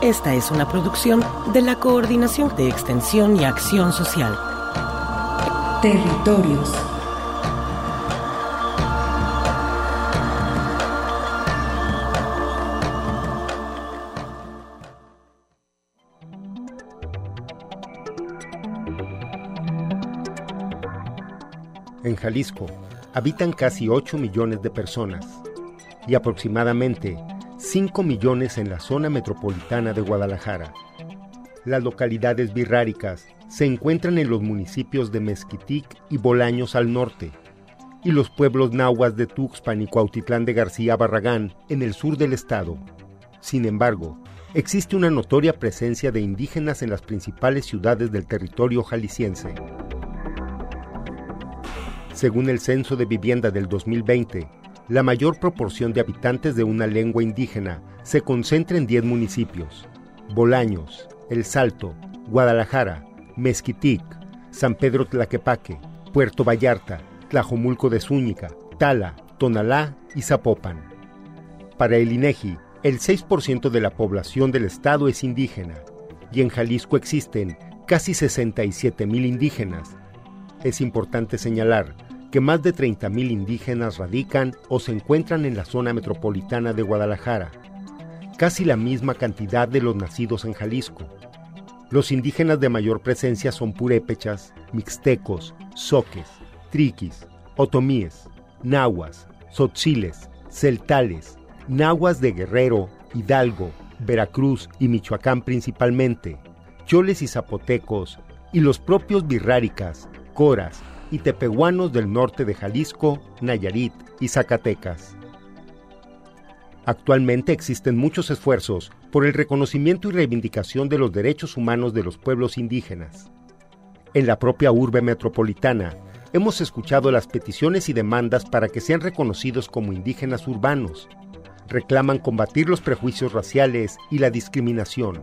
Esta es una producción de la Coordinación de Extensión y Acción Social. Territorios. En Jalisco habitan casi 8 millones de personas y aproximadamente 5 millones en la zona metropolitana de Guadalajara. Las localidades birráricas se encuentran en los municipios de Mezquitic y Bolaños al norte, y los pueblos nahuas de Tuxpan y Cuautitlán de García Barragán en el sur del estado. Sin embargo, existe una notoria presencia de indígenas en las principales ciudades del territorio jalisciense. Según el Censo de Vivienda del 2020, la mayor proporción de habitantes de una lengua indígena se concentra en 10 municipios: Bolaños, El Salto, Guadalajara, Mezquitic, San Pedro Tlaquepaque, Puerto Vallarta, Tlajomulco de Zúñiga, Tala, Tonalá y Zapopan. Para el INEGI, el 6% de la población del estado es indígena y en Jalisco existen casi 67 mil indígenas. Es importante señalar que más de 30.000 indígenas radican o se encuentran en la zona metropolitana de Guadalajara, casi la misma cantidad de los nacidos en Jalisco. Los indígenas de mayor presencia son purépechas, mixtecos, soques, triquis, otomíes, nahuas, tzotziles, celtales, nahuas de Guerrero, Hidalgo, Veracruz y Michoacán principalmente, choles y zapotecos, y los propios birráricas, coras, y tepehuanos del norte de Jalisco, Nayarit y Zacatecas. Actualmente existen muchos esfuerzos por el reconocimiento y reivindicación de los derechos humanos de los pueblos indígenas. En la propia urbe metropolitana, hemos escuchado las peticiones y demandas para que sean reconocidos como indígenas urbanos. Reclaman combatir los prejuicios raciales y la discriminación.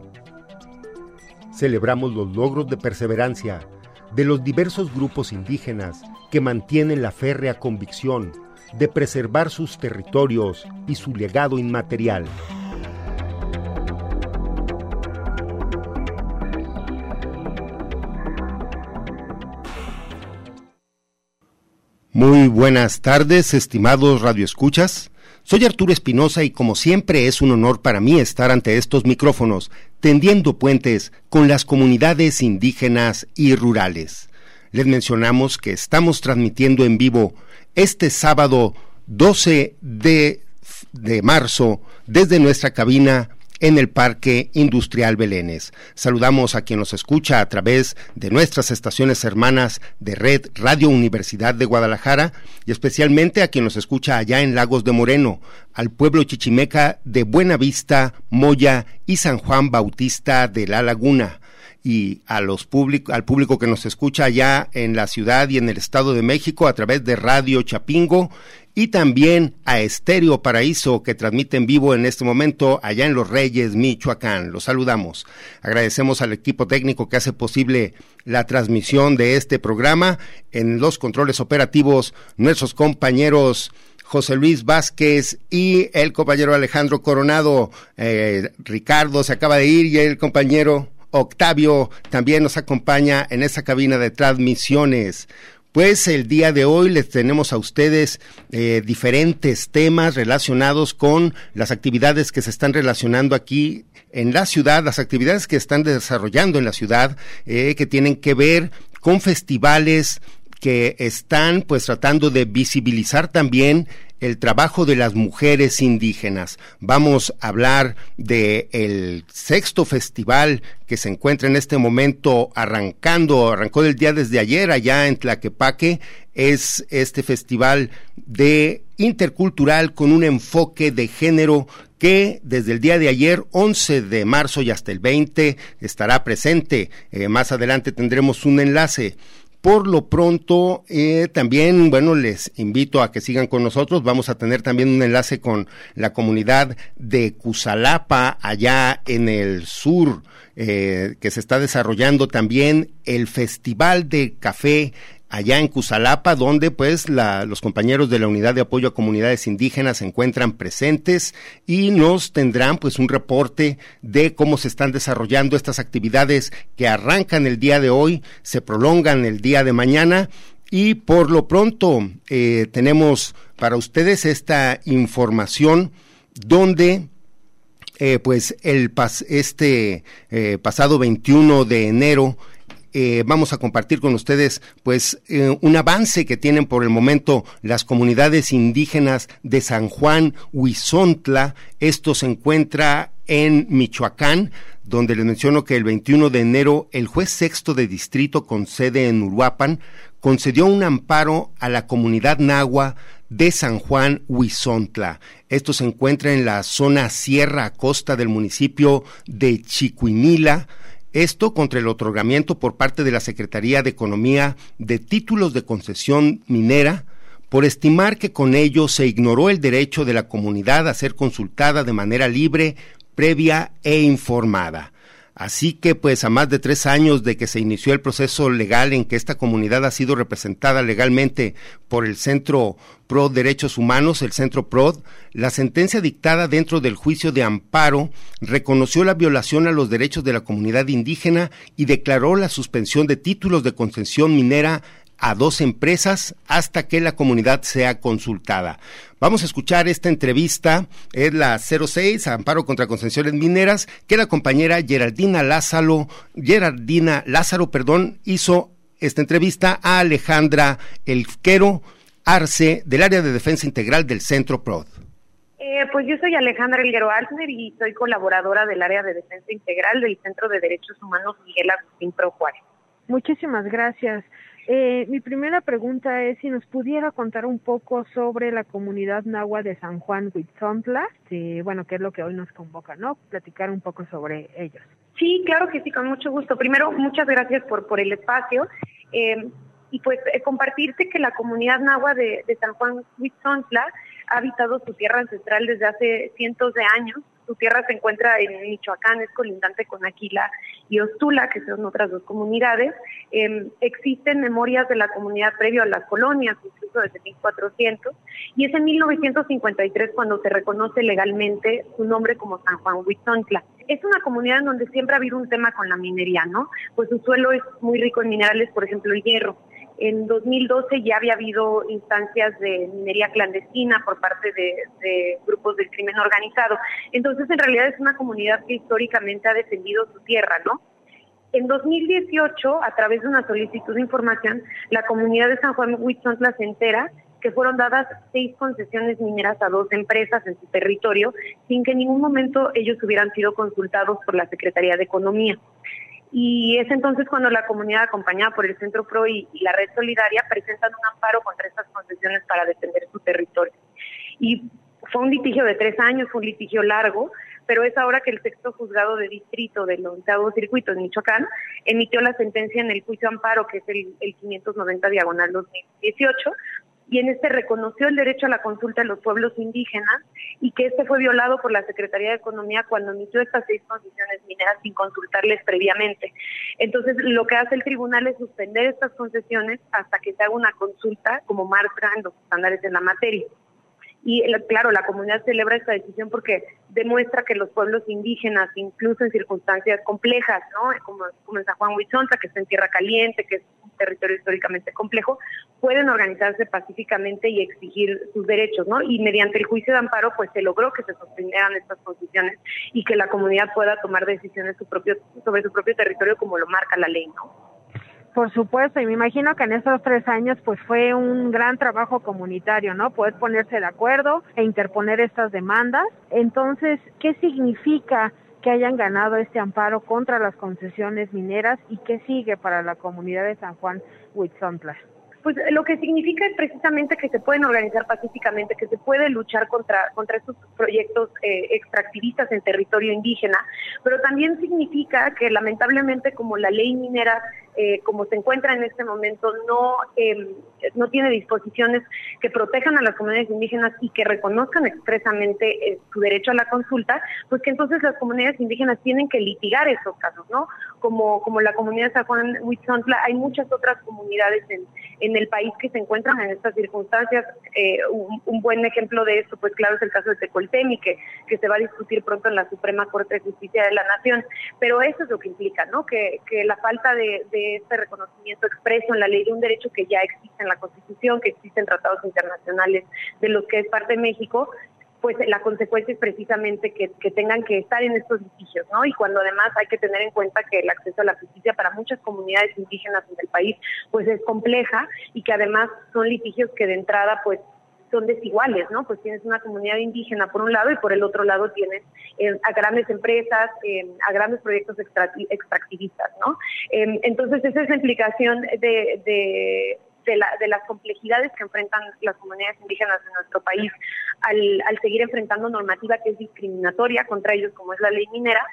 Celebramos los logros de perseverancia de los diversos grupos indígenas que mantienen la férrea convicción de preservar sus territorios y su legado inmaterial. Muy buenas tardes, estimados radioescuchas. Soy Arturo Espinosa y como siempre es un honor para mí estar ante estos micrófonos, tendiendo puentes con las comunidades indígenas y rurales. Les mencionamos que estamos transmitiendo en vivo este sábado 12 de, de marzo desde nuestra cabina en el Parque Industrial Belénes. Saludamos a quien nos escucha a través de nuestras estaciones hermanas de Red Radio Universidad de Guadalajara y especialmente a quien nos escucha allá en Lagos de Moreno, al pueblo chichimeca de Buenavista, Moya y San Juan Bautista de la Laguna y a los al público que nos escucha allá en la ciudad y en el Estado de México a través de Radio Chapingo y también a Estéreo Paraíso que transmite en vivo en este momento allá en Los Reyes, Michoacán. Los saludamos. Agradecemos al equipo técnico que hace posible la transmisión de este programa. En los controles operativos, nuestros compañeros José Luis Vázquez y el compañero Alejandro Coronado. Eh, Ricardo se acaba de ir y el compañero Octavio también nos acompaña en esa cabina de transmisiones. Pues el día de hoy les tenemos a ustedes eh, diferentes temas relacionados con las actividades que se están relacionando aquí en la ciudad, las actividades que están desarrollando en la ciudad, eh, que tienen que ver con festivales que están pues tratando de visibilizar también el trabajo de las mujeres indígenas. Vamos a hablar de el sexto festival que se encuentra en este momento arrancando, arrancó del día desde ayer allá en Tlaquepaque, es este festival de intercultural con un enfoque de género que desde el día de ayer, 11 de marzo y hasta el 20, estará presente. Eh, más adelante tendremos un enlace. Por lo pronto, eh, también, bueno, les invito a que sigan con nosotros. Vamos a tener también un enlace con la comunidad de Cusalapa, allá en el sur, eh, que se está desarrollando también el Festival de Café allá en Cusalapa, donde pues los compañeros de la Unidad de Apoyo a Comunidades Indígenas se encuentran presentes y nos tendrán pues un reporte de cómo se están desarrollando estas actividades que arrancan el día de hoy, se prolongan el día de mañana y por lo pronto eh, tenemos para ustedes esta información donde eh, pues el este eh, pasado 21 de enero eh, vamos a compartir con ustedes pues eh, un avance que tienen por el momento las comunidades indígenas de San Juan Huizontla. Esto se encuentra en Michoacán, donde les menciono que el 21 de enero el juez sexto de distrito con sede en Uruapan concedió un amparo a la comunidad nahua de San Juan Huizontla. Esto se encuentra en la zona sierra costa del municipio de Chicuinila, esto contra el otorgamiento por parte de la Secretaría de Economía de títulos de concesión minera por estimar que con ello se ignoró el derecho de la comunidad a ser consultada de manera libre, previa e informada. Así que, pues, a más de tres años de que se inició el proceso legal en que esta comunidad ha sido representada legalmente por el Centro Pro Derechos Humanos, el Centro PROD, la sentencia dictada dentro del juicio de amparo reconoció la violación a los derechos de la comunidad indígena y declaró la suspensión de títulos de concesión minera a dos empresas hasta que la comunidad sea consultada. Vamos a escuchar esta entrevista, es la 06, Amparo contra Concesiones Mineras, que la compañera Geraldina Lázaro, Geraldina Lázaro, perdón, hizo esta entrevista a Alejandra Elquero Arce del área de defensa integral del Centro PROD. Eh, pues yo soy Alejandra Elguero Arce y soy colaboradora del área de defensa integral del Centro de Derechos Humanos Miguel Agustín Pro Juárez. Muchísimas gracias. Eh, mi primera pregunta es si nos pudiera contar un poco sobre la comunidad nahua de San Juan Huitzontla, que bueno, que es lo que hoy nos convoca, ¿no? Platicar un poco sobre ellos. Sí, claro que sí, con mucho gusto. Primero, muchas gracias por, por el espacio. Eh, y pues eh, compartirte que la comunidad nahua de, de San Juan Huitzontla ha habitado su tierra ancestral desde hace cientos de años su tierra se encuentra en Michoacán, es colindante con Aquila y Ostula, que son otras dos comunidades. Em, existen memorias de la comunidad previo a las colonias, incluso desde 1400, y es en 1953 cuando se reconoce legalmente su nombre como San Juan Huizontla. Es una comunidad en donde siempre ha habido un tema con la minería, ¿no? Pues su suelo es muy rico en minerales, por ejemplo, el hierro. En 2012 ya había habido instancias de minería clandestina por parte de, grupos del crimen organizado. Entonces, en realidad es una comunidad que históricamente ha defendido su tierra, ¿no? En 2018, a través de una solicitud de información, la comunidad de San Juan Huitzontla se entera que fueron dadas seis concesiones mineras a dos empresas en su territorio sin que en ningún momento ellos hubieran sido consultados por la Secretaría de Economía. Y es entonces cuando la comunidad acompañada por el Centro PRO y, la Red Solidaria presentan un amparo contra estas concesiones para defender su territorio. Y fue un litigio de tres años, fue un litigio largo, pero es ahora que el sexto juzgado de distrito del onceavo circuito en Michoacán emitió la sentencia en el juicio amparo, que es el, el 590 diagonal 2018, y en este reconoció el derecho a la consulta de los pueblos indígenas y que este fue violado por la Secretaría de Economía cuando emitió estas seis concesiones mineras sin consultarles previamente. Entonces, lo que hace el tribunal es suspender estas concesiones hasta que se haga una consulta como marca en los estándares de la materia. Y claro, la comunidad celebra esta decisión porque demuestra que los pueblos indígenas, incluso en circunstancias complejas, ¿no? como, como en San Juan Huichonta, que está en tierra caliente, que es un territorio históricamente complejo, pueden organizarse pacíficamente y exigir sus derechos, ¿no? Y mediante el juicio de amparo, pues se logró que se sostuvieran estas posiciones y que la comunidad pueda tomar decisiones su propio, sobre su propio territorio como lo marca la ley, ¿no? Por supuesto, y me imagino que en estos tres años pues fue un gran trabajo comunitario, ¿no? Poder ponerse de acuerdo e interponer estas demandas. Entonces, ¿qué significa que hayan ganado este amparo contra las concesiones mineras y qué sigue para la comunidad de San Juan Huitzontla? pues lo que significa es precisamente que se pueden organizar pacíficamente, que se puede luchar contra, contra estos proyectos eh, extractivistas en territorio indígena, pero también significa que lamentablemente como la ley minera eh, como se encuentra en este momento, no, em, no tiene disposiciones que protejan a las comunidades indígenas y que reconozcan expresamente eh, su derecho a la consulta, pues que entonces las comunidades indígenas tienen que litigar esos casos, ¿no? Como, como la comunidad de San Juan Huitzontla, hay muchas otras comunidades en, en el país que se encuentran en estas circunstancias. Eh, un, buen ejemplo de esto, pues claro, es el caso de Tecoltemi, que, que se va a discutir pronto en la Suprema Corte de Justicia de la Nación. Pero eso es lo que implica, ¿no? Que, que la falta de este reconocimiento expreso en la ley de un derecho que ya existe en la Constitución, que existen tratados internacionales de los que es parte México, pues la consecuencia es precisamente que, tengan que estar en estos litigios, ¿no? Y cuando además hay que tener en cuenta que el acceso a la justicia para muchas comunidades indígenas en el país, pues es compleja y que además son litigios que de entrada, pues son desiguales, ¿no? Pues tienes una comunidad indígena por un lado y por el otro lado tienes eh, a grandes empresas, eh, a grandes proyectos extractivistas, ¿no? Eh, entonces esa es la implicación de, de de, la, de, las complejidades que enfrentan las comunidades indígenas en nuestro país al, seguir enfrentando normativa que es discriminatoria contra ellos, como es la ley minera,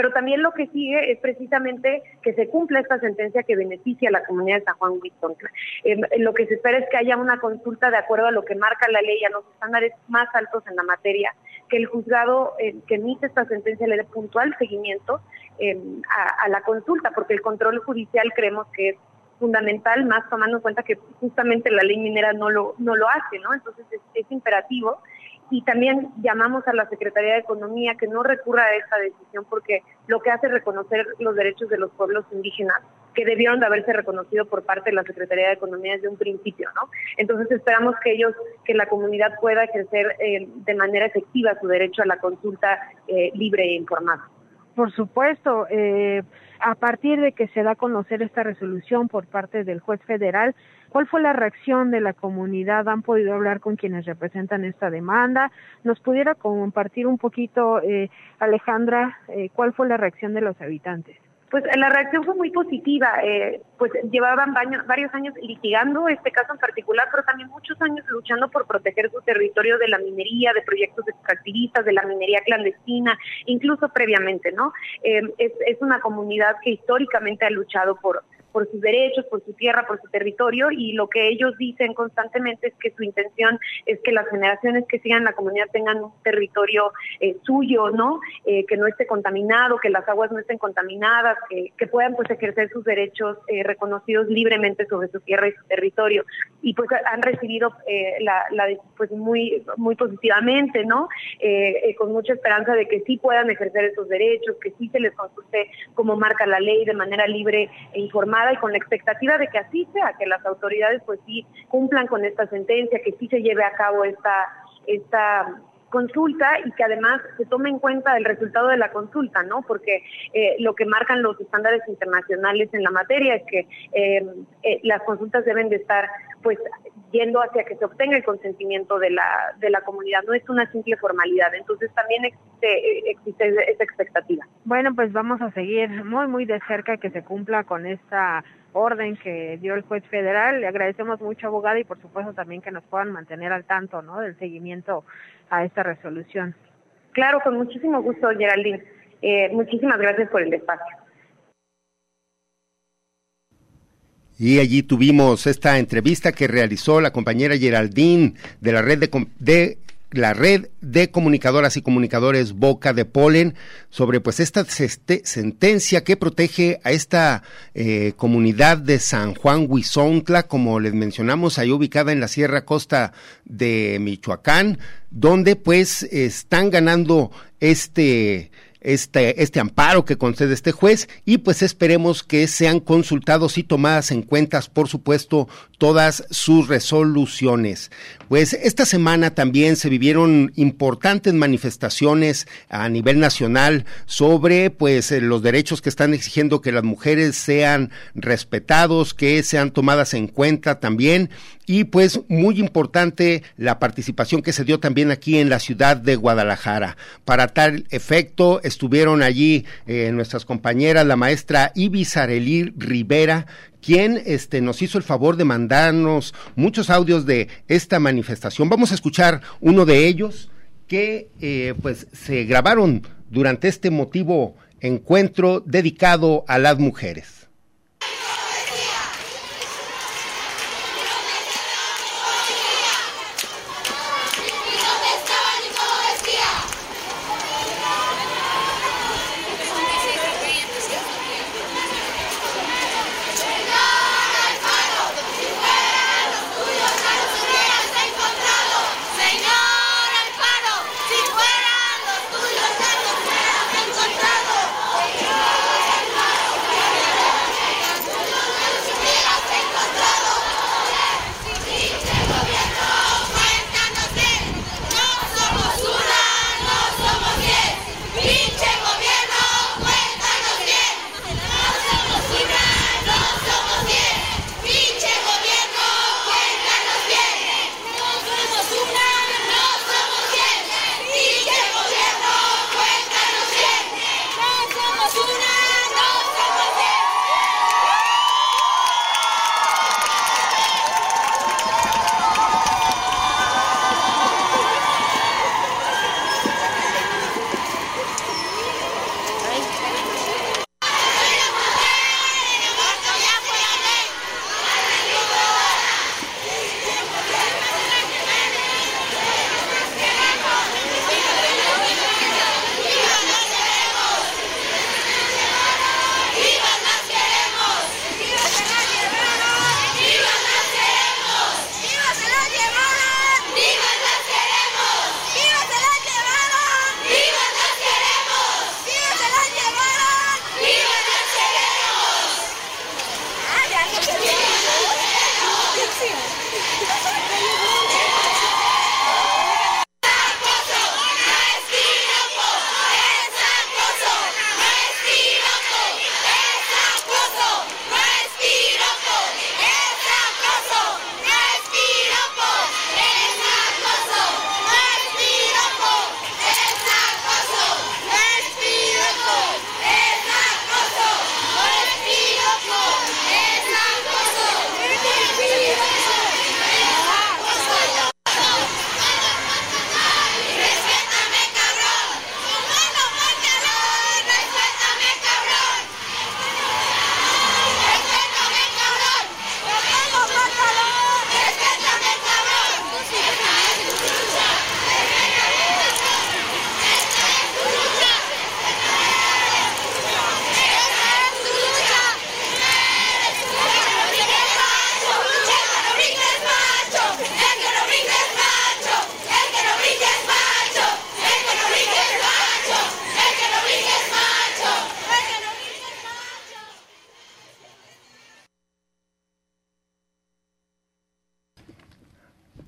pero también lo que sigue es precisamente que se cumpla esta sentencia que beneficia a la comunidad de San Juan Huizontla. Eh, lo que se espera es que haya una consulta de acuerdo a lo que marca la ley, a los estándares más altos en la materia, que el juzgado eh, que emite esta sentencia le dé puntual seguimiento eh, a, la consulta, porque el control judicial creemos que es fundamental, más tomando en cuenta que justamente la ley minera no lo, no lo hace, ¿no? Entonces es, es imperativo y también llamamos a la Secretaría de Economía que no recurra a esta decisión porque lo que hace es reconocer los derechos de los pueblos indígenas que debieron de haberse reconocido por parte de la Secretaría de Economía desde un principio, ¿no? Entonces esperamos que ellos, que la comunidad pueda ejercer eh, de manera efectiva su derecho a la consulta eh, libre e informada. Por supuesto, eh, a partir de que se da a conocer esta resolución por parte del juez federal, ¿cuál fue la reacción de la comunidad? ¿Han podido hablar con quienes representan esta demanda? ¿Nos pudiera compartir un poquito, eh, Alejandra, eh, cuál fue la reacción de los habitantes? Pues la reacción fue muy positiva, eh, pues llevaban varios años litigando este caso en particular, pero también muchos años luchando por proteger su territorio de la minería, de proyectos extractivistas, de la minería clandestina, incluso previamente, ¿no? Eh, es, es una comunidad que históricamente ha luchado por por sus derechos, por su tierra, por su territorio y lo que ellos dicen constantemente es que su intención es que las generaciones que sigan la comunidad tengan un territorio eh, suyo, ¿no? Eh, que no esté contaminado, que las aguas no estén contaminadas, que, puedan pues ejercer sus derechos eh, reconocidos libremente sobre su tierra y su territorio y pues han recibido la, la, pues muy muy positivamente, ¿no? con mucha esperanza de que sí puedan ejercer esos derechos, que sí se les consulte como marca la ley de manera libre e y con la expectativa de que así sea, que las autoridades pues sí cumplan con esta sentencia, que sí se lleve a cabo esta, esta consulta y que además se tome en cuenta el resultado de la consulta, ¿no? Porque eh, lo que marcan los estándares internacionales en la materia es que eh, eh, las consultas deben de estar, pues, yendo hacia que se obtenga el consentimiento de la, de la comunidad, no es una simple formalidad. Entonces también existe, existe esa expectativa. Bueno, pues vamos a seguir muy, muy de cerca que se cumpla con esta orden que dio el juez federal. Le agradecemos mucho, abogada, y por supuesto también que nos puedan mantener al tanto ¿no? del seguimiento a esta resolución. Claro, con muchísimo gusto, Geraldine. Eh, muchísimas gracias por el espacio. Y allí tuvimos esta entrevista que realizó la compañera Geraldine de la red de, de la red de comunicadoras y comunicadores Boca de Polen sobre pues esta sentencia que protege a esta eh, comunidad de San Juan Huizontla, como les mencionamos, ahí ubicada en la Sierra Costa de Michoacán, donde pues están ganando este este, este amparo que concede este juez y pues esperemos que sean consultados y tomadas en cuenta, por supuesto, todas sus resoluciones. Pues esta semana también se vivieron importantes manifestaciones a nivel nacional sobre pues eh, los derechos que están exigiendo que las mujeres sean respetados, que sean tomadas en cuenta también y pues muy importante la participación que se dio también aquí en la ciudad de Guadalajara. Para tal efecto estuvieron allí eh, nuestras compañeras, la maestra Ibizarelí Rivera, quien este, nos hizo el favor de mandarnos muchos audios de esta manifestación. Vamos a escuchar uno de ellos que eh, pues se grabaron durante este motivo encuentro dedicado a las mujeres.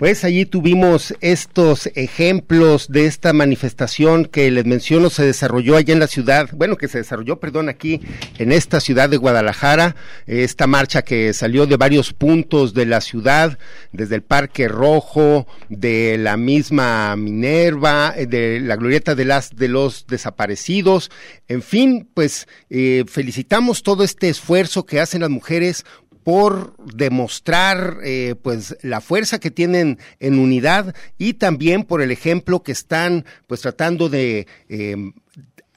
Pues allí tuvimos estos ejemplos de esta manifestación que les menciono se desarrolló allá en la ciudad, bueno, que se desarrolló, perdón, aquí en esta ciudad de Guadalajara, esta marcha que salió de varios puntos de la ciudad, desde el Parque Rojo, de la misma Minerva, de la glorieta de las de los desaparecidos, en fin, pues eh, felicitamos todo este esfuerzo que hacen las mujeres por demostrar eh, pues la fuerza que tienen en unidad y también por el ejemplo que están pues tratando de em,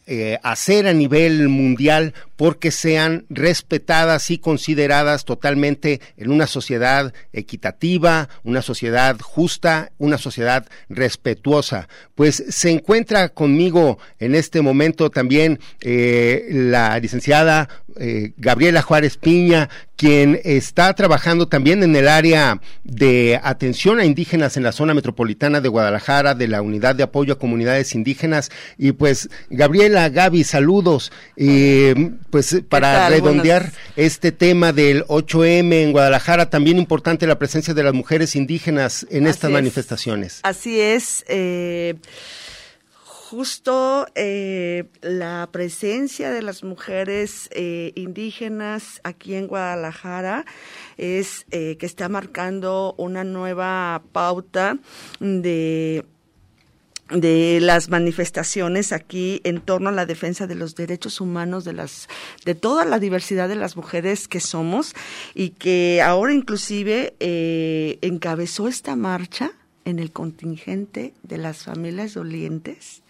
eh, hacer a nivel mundial porque sean respetadas y consideradas totalmente en una sociedad equitativa, una sociedad justa, una sociedad respetuosa. Pues se encuentra conmigo en este momento también eh, la licenciada eh, Gabriela Juárez Piña, quien está trabajando también en el área de atención a indígenas en la zona metropolitana de Guadalajara, de la Unidad de Apoyo a Comunidades Indígenas. Y pues, Gabriela, Gaby, saludos. Eh, pues para redondear este tema del 8M en Guadalajara, también importante la presencia de las mujeres indígenas en estas manifestaciones. Así es. Eh, justo eh, la presencia de las mujeres eh, indígenas aquí en Guadalajara es eh, que está marcando una nueva pauta de de las manifestaciones aquí en torno a la defensa de los derechos humanos de las de toda la diversidad de las mujeres que somos y que ahora inclusive encabezó esta marcha en el contingente de las familias dolientes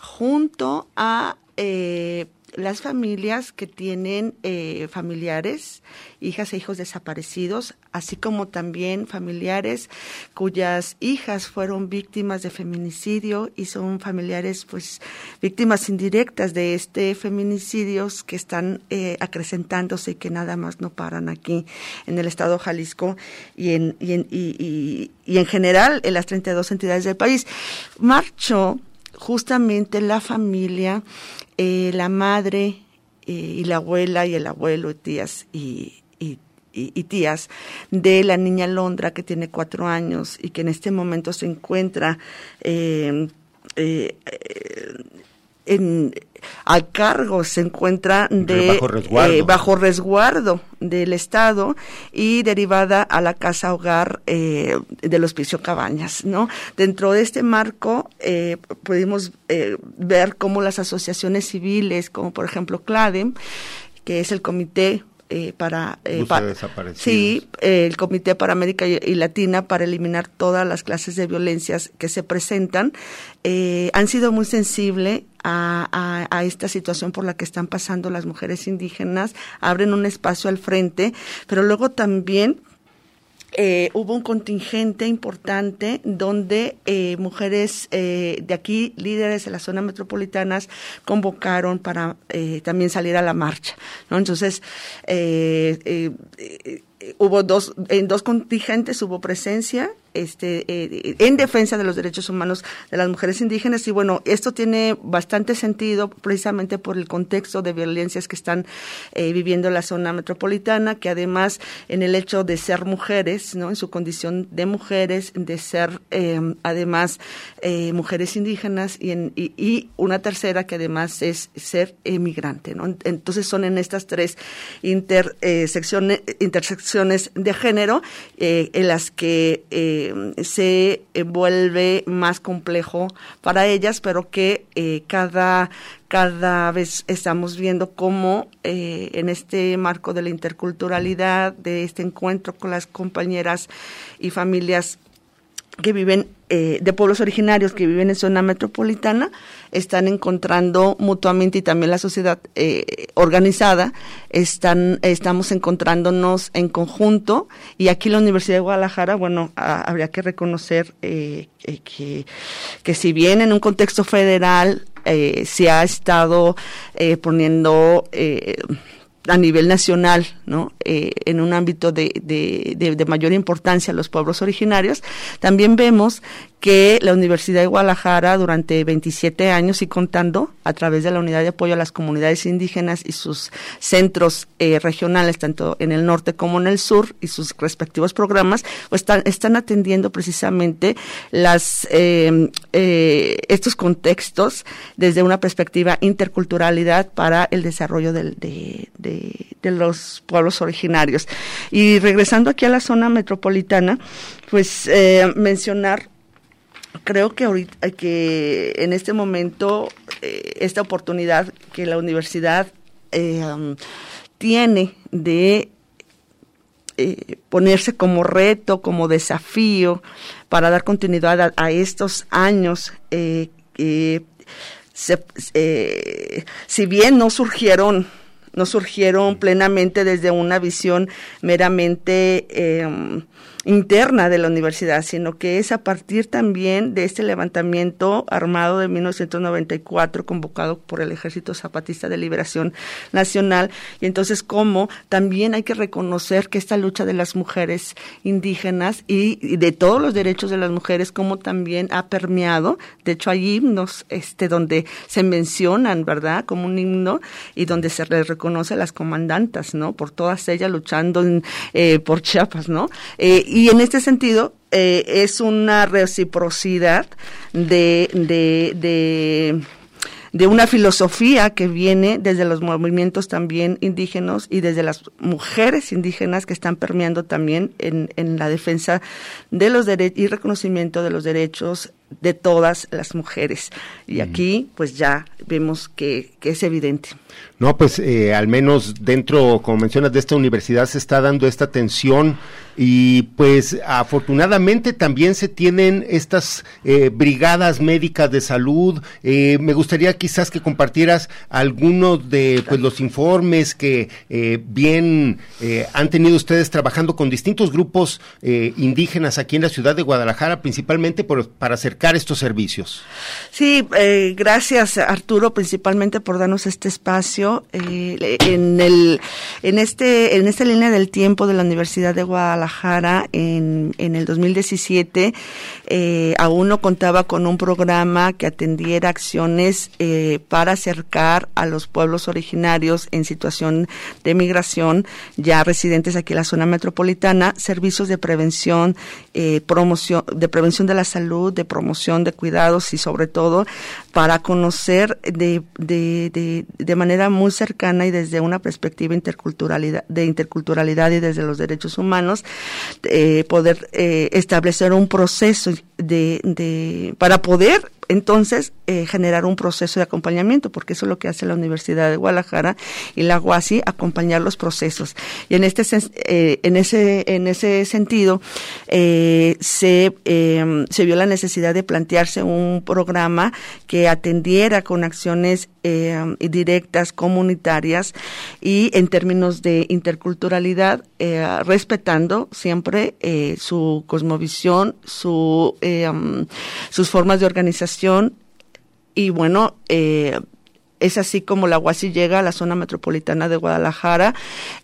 junto a eh, las familias que tienen eh, familiares, hijas e hijos desaparecidos, así como también familiares cuyas hijas fueron víctimas de feminicidio y son familiares, pues, víctimas indirectas de este feminicidio que están eh, acrecentándose y que nada más no paran aquí en el estado Jalisco y en, y en, y, y en general en las 32 entidades del país. Marcho justamente la familia, eh, la madre eh, y la abuela y el abuelo y tías y, tías de la niña Londra que tiene cuatro años y que en este momento se encuentra eh, en, a cargo se encuentra de bajo resguardo. Eh, bajo resguardo del Estado y derivada a la casa hogar eh, del Hospicio Cabañas, ¿no? Dentro de este marco eh, pudimos eh, ver cómo las asociaciones civiles, como por ejemplo CLADEM, que es el Comité eh, para eh, sí el Comité para América y, Latina para eliminar todas las clases de violencias que se presentan eh, han sido muy sensibles a, a, esta situación por la que están pasando las mujeres indígenas abren un espacio al frente pero luego también eh, hubo un contingente importante donde eh, mujeres eh, de aquí, líderes de las zonas metropolitanas, convocaron para eh, también salir a la marcha. ¿no? Entonces, eh, hubo dos, en dos contingentes hubo presencia este, eh, en defensa de los derechos humanos de las mujeres indígenas y bueno, esto tiene bastante sentido precisamente por el contexto de violencias que están eh, viviendo la zona metropolitana, que además en el hecho de ser mujeres, ¿no? En su condición de mujeres, de ser eh, además mujeres indígenas y, en, y, una tercera que además es ser emigrante. Entonces son en estas tres intersecciones, intersecciones de género en las que se vuelve más complejo para ellas, pero que eh, cada, cada vez estamos viendo cómo eh, en este marco de la interculturalidad, de este encuentro con las compañeras y familias que viven eh, de pueblos originarios que viven en zona metropolitana están encontrando mutuamente y también la sociedad eh, organizada están estamos encontrándonos en conjunto. Y aquí la Universidad de Guadalajara bueno habría que reconocer eh, que que si bien en un contexto federal se ha estado poniendo a nivel nacional, ¿no? Eh, en un ámbito de, de, de, mayor importancia a los pueblos originarios, también vemos que la Universidad de Guadalajara durante 27 años y contando a través de la Unidad de Apoyo a las Comunidades Indígenas y sus centros eh, regionales, tanto en el norte como en el sur, y sus respectivos programas, pues están, atendiendo precisamente las, eh, eh, estos contextos desde una perspectiva interculturalidad para el desarrollo de, los pueblos originarios. Y regresando aquí a la zona metropolitana, pues mencionar creo que ahorita que en este momento eh, esta oportunidad que la universidad eh, um, tiene de eh, ponerse como reto, como desafío para dar continuidad a, estos años eh, se, eh, si bien no surgieron no surgieron plenamente desde una visión meramente eh, interna de la universidad, sino que es a partir también de este levantamiento armado de 1994 convocado por el Ejército Zapatista de Liberación Nacional y entonces cómo también hay que reconocer que esta lucha de las mujeres indígenas y, de todos los derechos de las mujeres como también ha permeado, de hecho hay himnos este donde se mencionan, ¿verdad? como un himno y donde se les reconoce a las comandantas, ¿no? por todas ellas luchando eh, por Chiapas, ¿no? Eh, y en este sentido, eh, es una reciprocidad de, de, de, una filosofía que viene desde los movimientos también indígenas y desde las mujeres indígenas que están permeando también en, en la defensa de los derechos y reconocimiento de los derechos de todas las mujeres. Y aquí, pues ya vemos que, que es evidente. No, pues eh, al menos dentro, como mencionas, de esta universidad se está dando esta atención y pues afortunadamente también se tienen estas eh, brigadas médicas de salud. Eh, me gustaría quizás que compartieras algunos de pues los informes que bien han tenido ustedes trabajando con distintos grupos indígenas aquí en la ciudad de Guadalajara, principalmente por, para acercar estos servicios. Sí, gracias Arturo, principalmente por darnos este espacio eh, en el en este en esta línea del tiempo de la Universidad de Guadalajara en, en el 2017 eh, aún no contaba con un programa que atendiera acciones eh, para acercar a los pueblos originarios en situación de migración ya residentes aquí en la zona metropolitana servicios de prevención promoción de prevención de la salud de promoción de cuidados y sobre todo para conocer de, de, de, de manera muy cercana y desde una perspectiva interculturalidad, de interculturalidad y desde los derechos humanos, eh, poder eh, establecer un proceso de, de, para poder entonces eh, generar un proceso de acompañamiento, porque eso es lo que hace la Universidad de Guadalajara y la UASI, acompañar los procesos. Y en este eh, en ese en ese sentido eh, se em, se vio la necesidad de plantearse un programa que atendiera con acciones em, directas comunitarias y en términos de interculturalidad respetando siempre su cosmovisión, su em, sus formas de organización. Y bueno, eh, es así como la UASI llega a la zona metropolitana de Guadalajara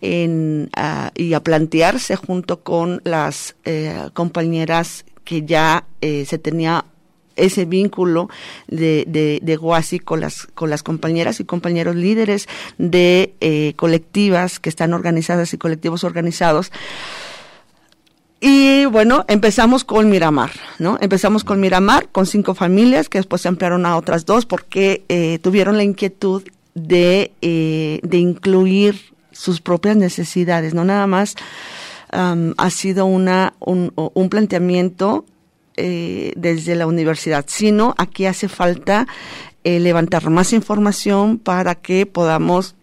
en, y a plantearse junto con las eh, compañeras que ya eh, se tenía ese vínculo de, de, de Guasi con las, con las compañeras y compañeros líderes de colectivas que están organizadas y colectivos organizados y bueno, empezamos con Miramar, ¿no? Empezamos con Miramar, con cinco familias, que después se ampliaron a otras dos, porque eh, tuvieron la inquietud de, eh, de incluir sus propias necesidades, no nada más ha sido una, un, un planteamiento eh, desde la universidad, sino aquí hace falta levantar más información para que podamos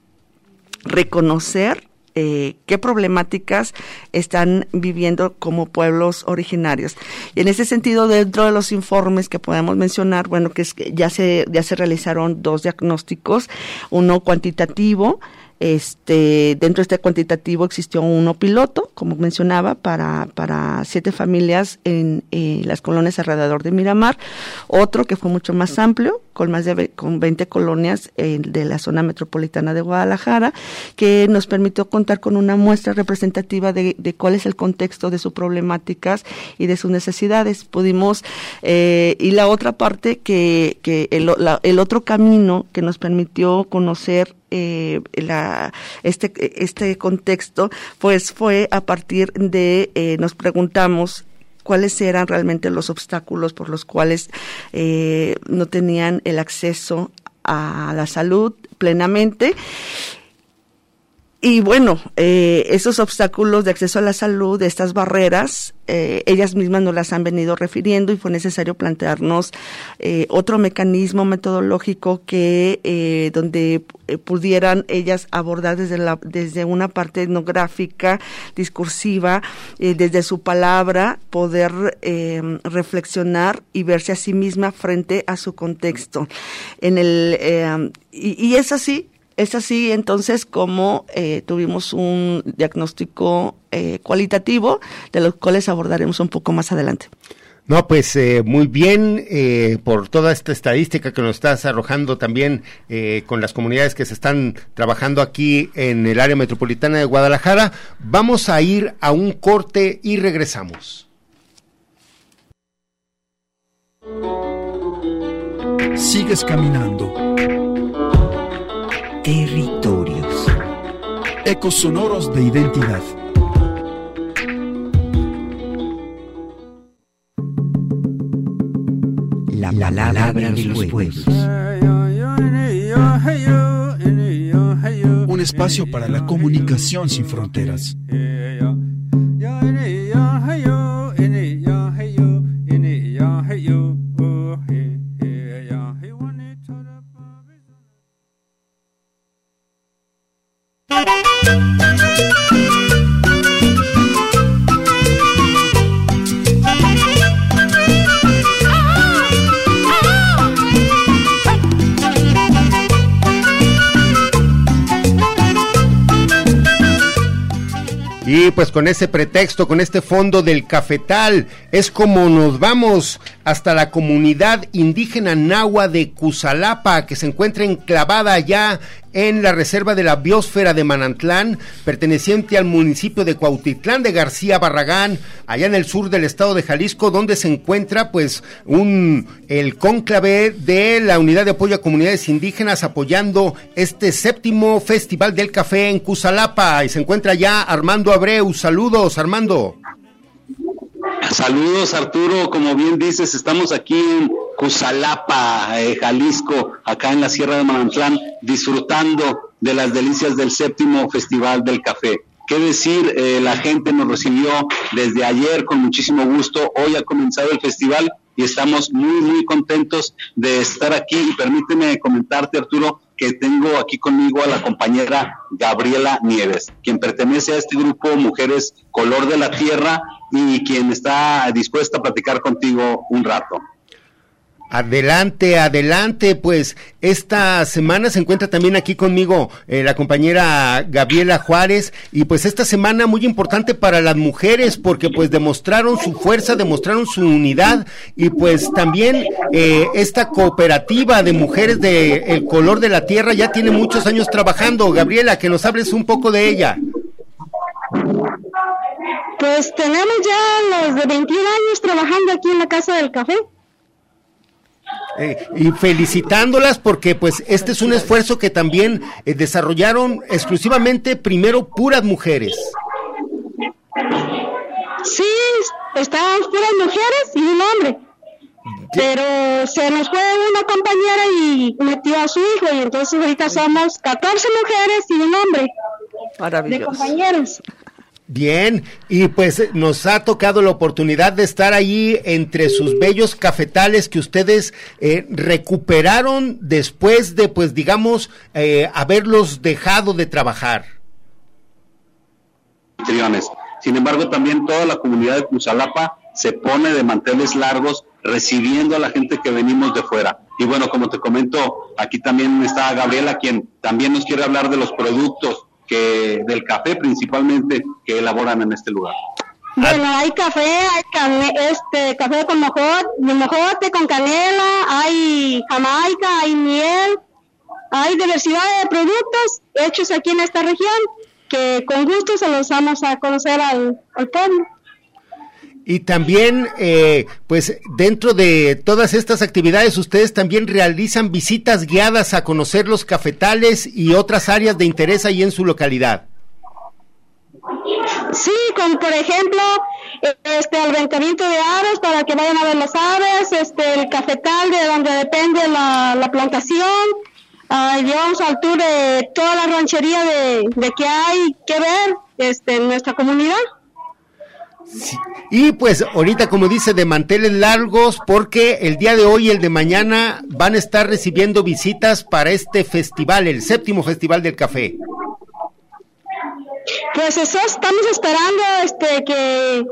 reconocer eh, qué problemáticas están viviendo como pueblos originarios. Y en ese sentido, dentro de los informes que podemos mencionar, bueno, que, es que ya se, ya se realizaron dos diagnósticos, uno cuantitativo, este, dentro de este cuantitativo existió uno piloto, como mencionaba, para, para siete familias en las colonias alrededor de Miramar, otro que fue mucho más amplio, con más de con 20 colonias de la zona metropolitana de Guadalajara, que nos permitió contar con una muestra representativa de, de cuál es el contexto de sus problemáticas y de sus necesidades. Pudimos, eh, y la otra parte que, que el, el otro camino que nos permitió conocer eh, la, este, este contexto, pues fue a partir de, eh, nos preguntamos cuáles eran realmente los obstáculos por los cuales eh, no tenían el acceso a la salud plenamente y bueno, eh, esos obstáculos de acceso a la salud, estas barreras, eh, ellas mismas nos las han venido refiriendo y fue necesario plantearnos eh, otro mecanismo metodológico que eh, donde eh, pudieran ellas abordar desde la desde una parte etnográfica, discursiva, eh, desde su palabra, poder reflexionar y verse a sí misma frente a su contexto. En el y, y es así Es así entonces como eh, tuvimos un diagnóstico eh, cualitativo, de los cuales abordaremos un poco más adelante. No, pues eh, muy bien eh, por toda esta estadística que nos estás arrojando también eh, con las comunidades que se están trabajando aquí en el área metropolitana de Guadalajara. Vamos a ir a un corte y regresamos. Sigues caminando. Territorios. Ecos sonoros de identidad. La palabra de los pueblos. Un espacio para la comunicación sin fronteras. Y pues con ese pretexto, con este fondo del cafetal, es como nos vamos hasta la comunidad indígena nahua de Cusalapa, que se encuentra enclavada allá en la reserva de la biosfera de Manantlán, perteneciente al municipio de Cuautitlán de García Barragán, allá en el sur del estado de Jalisco, donde se encuentra pues un el cónclave de la Unidad de Apoyo a Comunidades Indígenas apoyando este séptimo Festival del Café en Cusalapa y se encuentra ya Armando Abreu. Saludos, Armando. Saludos Arturo, como bien dices, estamos aquí en Cusalapa, eh, Jalisco, acá en la Sierra de Manantlán, disfrutando de las delicias del séptimo Festival del Café. ¿Qué decir? Eh, la gente nos recibió desde ayer con muchísimo gusto. Hoy ha comenzado el festival y estamos muy, muy contentos de estar aquí. Y permíteme comentarte, Arturo, que tengo aquí conmigo a la compañera Gabriela Nieves, quien pertenece a este grupo Mujeres Color de la Tierra y quien está dispuesta a platicar contigo un rato. Adelante, adelante, pues esta semana se encuentra también aquí conmigo eh, la compañera Gabriela Juárez y pues esta semana muy importante para las mujeres porque pues demostraron su fuerza, demostraron su unidad y pues también eh, esta cooperativa de mujeres de El Color de la Tierra ya tiene muchos años trabajando. Gabriela, que nos hables un poco de ella. Pues tenemos ya los de 21 años trabajando aquí en la Casa del Café. Eh, y felicitándolas porque pues este es un esfuerzo que también eh, desarrollaron exclusivamente primero puras mujeres. Sí, estábamos puras mujeres y un hombre. Pero se nos fue una compañera y metió a su hijo y entonces ahorita somos 14 mujeres y un hombre. De Maravilloso. compañeros. Bien, y pues nos ha tocado la oportunidad de estar ahí entre sus bellos cafetales que ustedes eh, recuperaron después de, pues digamos, eh, haberlos dejado de trabajar. Sin embargo, también toda la comunidad de Cusalapa se pone de manteles largos recibiendo a la gente que venimos de fuera. Y bueno, como te comento, aquí también está Gabriela, quien también nos quiere hablar de los productos que del café principalmente que elaboran en este lugar. Bueno, hay café, hay este, café con mojote, mojote, con canela, hay jamaica, hay miel, hay diversidad de productos hechos aquí en esta región que con gusto se los vamos a conocer al, al pueblo. Y también, eh, pues dentro de todas estas actividades, ustedes también realizan visitas guiadas a conocer los cafetales y otras áreas de interés ahí en su localidad. Sí, como por ejemplo, este aventamiento de aves para que vayan a ver las aves, este el cafetal de donde depende la, la plantación. Llevamos al tour de toda la ranchería de, de que hay que ver este, en nuestra comunidad. Y pues ahorita, como dice, de manteles largos, porque el día de hoy y el de mañana van a estar recibiendo visitas para este festival, el séptimo festival del café. Pues eso estamos esperando este que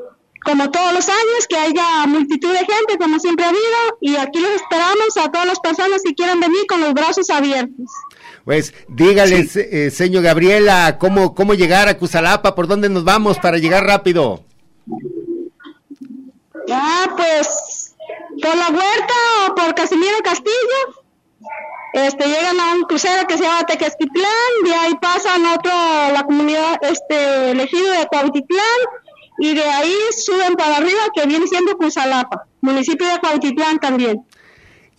como todos los años que haya multitud de gente como siempre ha habido y aquí los esperamos a todas las personas que quieran venir con los brazos abiertos. Pues dígale, eh, señor Gabriela, ¿cómo, ¿cómo llegar a Cusalapa? ¿Por dónde nos vamos para llegar rápido? Ah, pues por la huerta o por Casimiro Castillo. Este, llegan a un crucero que se llama Tequesquitlán, de ahí pasan a la comunidad, este, elegido de Cuautitlán, y de ahí suben para arriba, que viene siendo Cusalapa, municipio de Cuautitlán también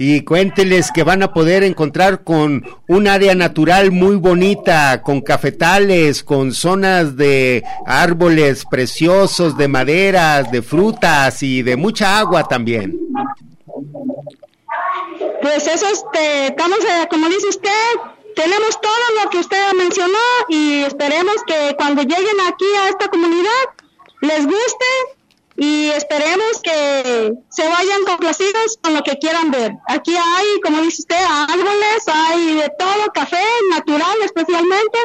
y cuénteles que van a poder encontrar con un área natural muy bonita, con cafetales, con zonas de árboles preciosos, de maderas, de frutas y de mucha agua también. Pues eso, este, estamos, eh, como dice usted, tenemos todo lo que usted mencionó y esperemos que cuando lleguen aquí a esta comunidad les guste y esperemos que se vayan complacidos con lo que quieran ver. Aquí hay, como dice usted, árboles, hay de todo, café natural especialmente,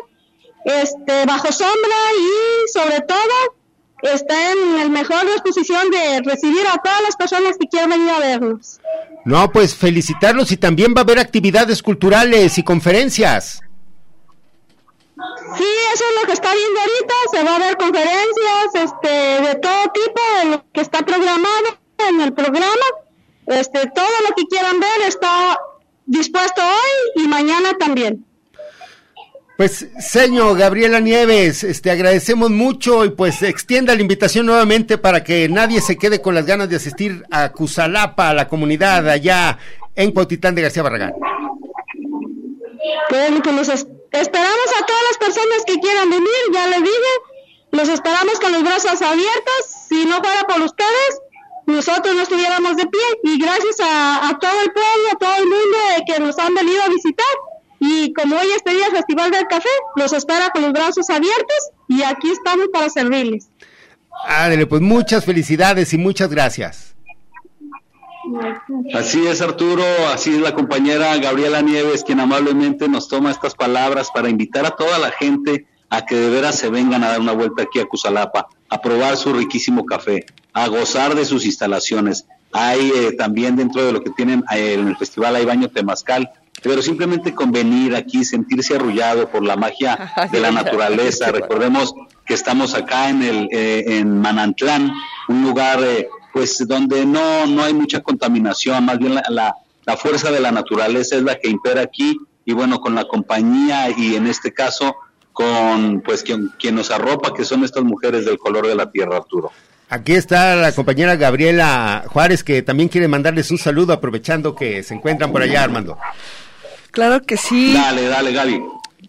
este, bajo sombra y sobre todo está en la mejor disposición de recibir a todas las personas que quieran venir a vernos. No, pues felicitarlos y también va a haber actividades culturales y conferencias. Sí, eso es lo que está viendo ahorita. Se va a ver conferencias este, de todo tipo, que está programado en el programa. Este, todo lo que quieran ver está dispuesto hoy y mañana también. Pues, señor Gabriela Nieves, este, agradecemos mucho y pues extienda la invitación nuevamente para que nadie se quede con las ganas de asistir a Cusalapa, a la comunidad allá en Cuautitlán de García Barragán. Pues, pues Esperamos a todas las personas que quieran venir, ya les dije, los esperamos con los brazos abiertos. Si no fuera por ustedes, nosotros no estuviéramos de pie. Y gracias a, todo el pueblo, a todo el mundo que nos han venido a visitar. Y como hoy este día Festival del Café, los espera con los brazos abiertos y aquí estamos para servirles. Ándale, pues muchas felicidades y muchas gracias. Así es, Arturo, así es la compañera Gabriela Nieves, quien amablemente nos toma estas palabras para invitar a toda la gente a que de veras se vengan a dar una vuelta aquí a Cusalapa, a probar su riquísimo café, a gozar de sus instalaciones. Hay eh, también dentro de lo que tienen eh, en el festival hay baño temazcal, pero simplemente con venir aquí, sentirse arrullado por la magia de la naturaleza. Recordemos que estamos acá en el eh, en Manantlán, un lugar pues donde no, no hay mucha contaminación, más bien la, la, fuerza de la naturaleza es la que impera aquí y bueno, con la compañía y en este caso con pues quien, quien nos arropa, que son estas mujeres del color de la tierra, Arturo. Aquí está la compañera Gabriela Juárez, que también quiere mandarles un saludo aprovechando que se encuentran por allá, Armando. Claro que sí. Dale, dale, Gaby.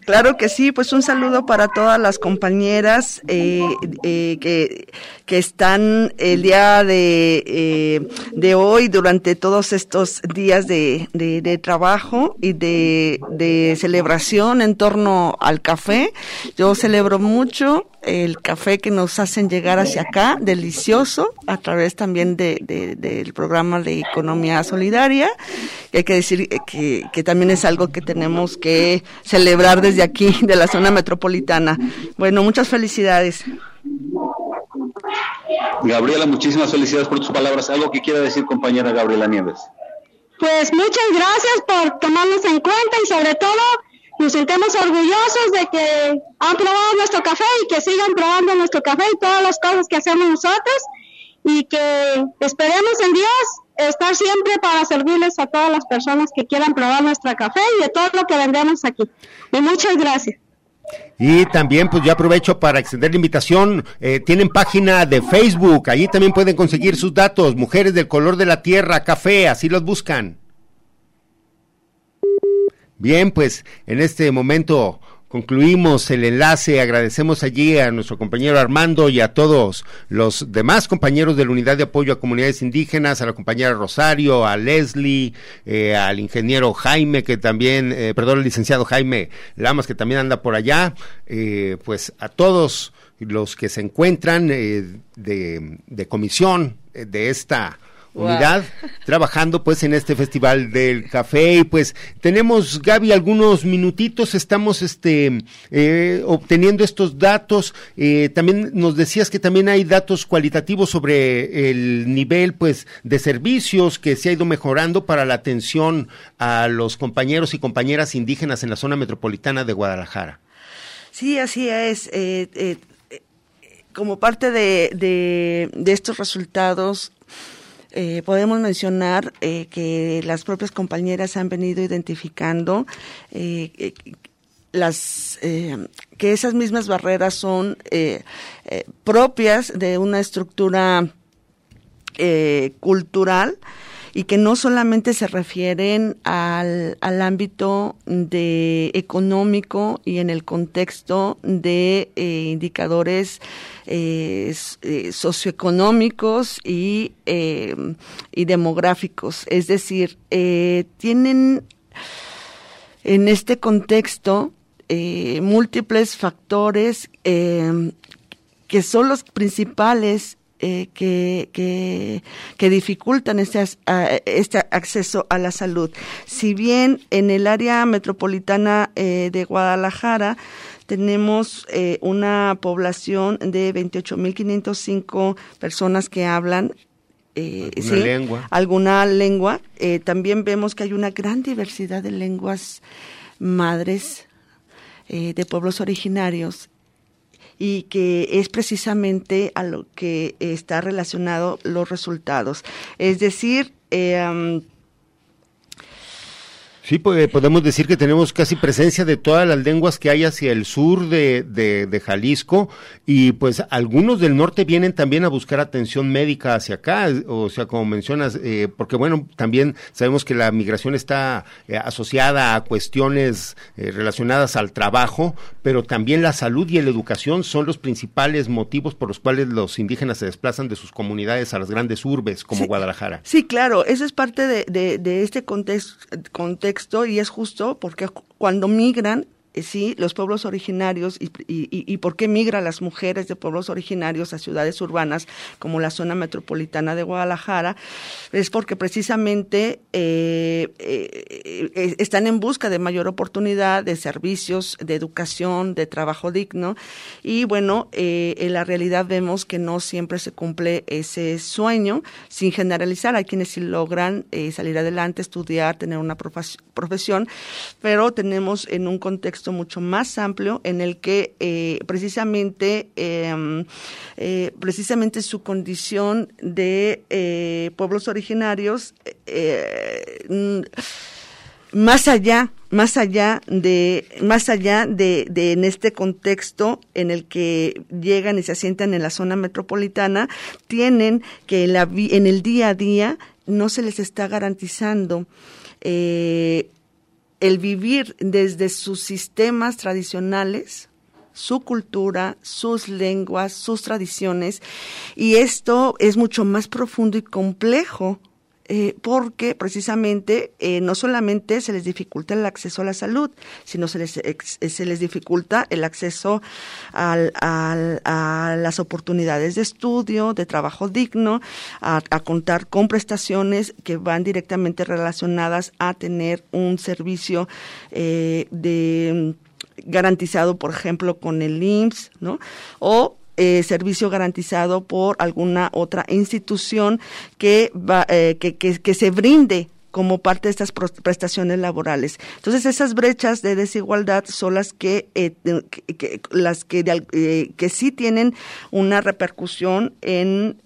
Claro que sí, pues un saludo para todas las compañeras eh, eh, que, que, están el día de, eh, de hoy durante todos estos días de, de, de trabajo y de, de, celebración en torno al café. Yo celebro mucho el café que nos hacen llegar hacia acá, delicioso, a través también de, del programa de economía solidaria. hay que decir que, que también es algo que tenemos que celebrar desde aquí, de la zona metropolitana. Bueno, muchas felicidades. Gabriela, muchísimas felicidades por tus palabras. ¿Algo que quiera decir, compañera Gabriela Nieves? Pues muchas gracias por tomarnos en cuenta y sobre todo nos sentimos orgullosos de que han probado nuestro café y que sigan probando nuestro café y todas las cosas que hacemos nosotros y que esperemos en Dios estar siempre para servirles a todas las personas que quieran probar nuestro café y de todo lo que vendemos aquí. Y muchas gracias. Y también, pues yo aprovecho para extender la invitación. Eh, tienen página de Facebook, allí también pueden conseguir sus datos. Mujeres del color de la tierra, café, así los buscan. Bien, pues en este momento concluimos el enlace. Agradecemos allí a nuestro compañero Armando y a todos los demás compañeros de la Unidad de Apoyo a Comunidades Indígenas, a la compañera Rosario, a Leslie, eh, al ingeniero Jaime, que también, eh, perdón, el licenciado Jaime Lamas, que también anda por allá, eh, pues a todos los que se encuentran de, de comisión de esta unidad trabajando pues en este festival del café. Y pues tenemos Gaby algunos minutitos. Estamos este eh, obteniendo estos datos. Eh, también nos decías que también hay datos cualitativos sobre el nivel pues de servicios que se ha ido mejorando para la atención a los compañeros y compañeras indígenas en la zona metropolitana de Guadalajara. Sí así es. Eh, como parte de, de, estos resultados, eh, podemos mencionar eh, que las propias compañeras han venido identificando eh, las que esas mismas barreras son propias de una estructura cultural y que no solamente se refieren al, al ámbito de económico y en el contexto de eh, indicadores eh, eh, socioeconómicos y, y demográficos. Es decir, tienen en este contexto múltiples factores que son los principales eh, que, que, dificultan este, este acceso a la salud. Si bien en el área metropolitana eh, de Guadalajara tenemos eh, una población de 28.505 personas que hablan lengua. alguna lengua, también vemos que hay una gran diversidad de lenguas madres de pueblos originarios y que es precisamente a lo que está relacionado los resultados. Es decir, eh, Sí, pues, podemos decir que tenemos casi presencia de todas las lenguas que hay hacia el sur de, de, Jalisco y pues algunos del norte vienen también a buscar atención médica hacia acá, o sea, como mencionas, eh, porque bueno, también sabemos que la migración está eh, asociada a cuestiones eh, relacionadas al trabajo, pero también la salud y la educación son los principales motivos por los cuales los indígenas se desplazan de sus comunidades a las grandes urbes como Guadalajara. Sí, claro, eso es parte de, de, de este contexto, contexto y es justo porque cuando migran sí, los pueblos originarios y, y, por qué migran las mujeres de pueblos originarios a ciudades urbanas como la zona metropolitana de Guadalajara, es porque precisamente eh, eh, están en busca de mayor oportunidad de servicios, de educación, de trabajo digno. Y bueno, en la realidad vemos que no siempre se cumple ese sueño, sin generalizar, hay quienes sí logran salir adelante, estudiar, tener una profesión, pero tenemos en un contexto mucho más amplio en el que eh, precisamente em, eh, precisamente su condición de eh, pueblos originarios más allá más allá de más allá de, de, en este contexto en el que llegan y se asientan en la zona metropolitana tienen que en, la, en el día a día no se les está garantizando eh, el vivir desde sus sistemas tradicionales, su cultura, sus lenguas, sus tradiciones, y esto es mucho más profundo y complejo eh, porque precisamente eh, no solamente se les dificulta el acceso a la salud, sino se les, se les dificulta el acceso al, a las oportunidades de estudio, de trabajo digno, a, contar con prestaciones que van directamente relacionadas a tener un servicio eh, de garantizado, por ejemplo, con el IMSS, ¿no? O eh, servicio garantizado por alguna otra institución que, va, eh, que, que, se brinde como parte de estas prestaciones laborales. Entonces, esas brechas de desigualdad son las que, eh, las que, que sí tienen una repercusión en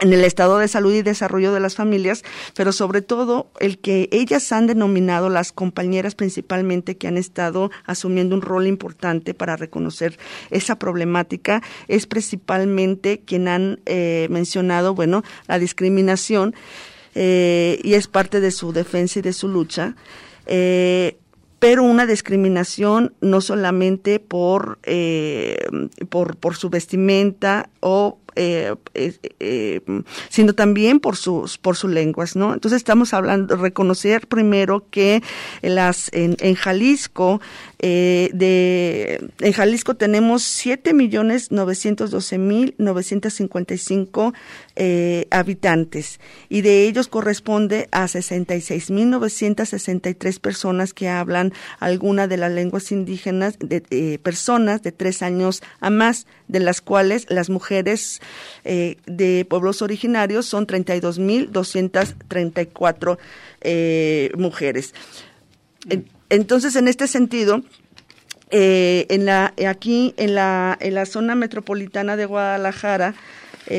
en el estado de salud y desarrollo de las familias, pero sobre todo el que ellas han denominado las compañeras principalmente que han estado asumiendo un rol importante para reconocer esa problemática, es principalmente quien han eh, mencionado, bueno, la discriminación eh, y es parte de su defensa y de su lucha. Eh, pero una discriminación no solamente por, por, por su vestimenta o eh, eh, eh, también por sus por sus lenguas, ¿no? Entonces estamos hablando reconocer primero que las en, Jalisco eh, de en Jalisco tenemos siete millones novecientos doce mil novecientos cincuenta y cinco eh, habitantes y de ellos corresponde a sesenta y seis mil novecientos sesenta y tres personas que hablan alguna de las lenguas indígenas de eh, personas de tres años a más de las cuales las mujeres eh, de pueblos originarios son treinta y dos mil doscientos treinta y cuatro eh, mujeres. En- Entonces, en este sentido, eh, en la, aquí en la, en la zona metropolitana de Guadalajara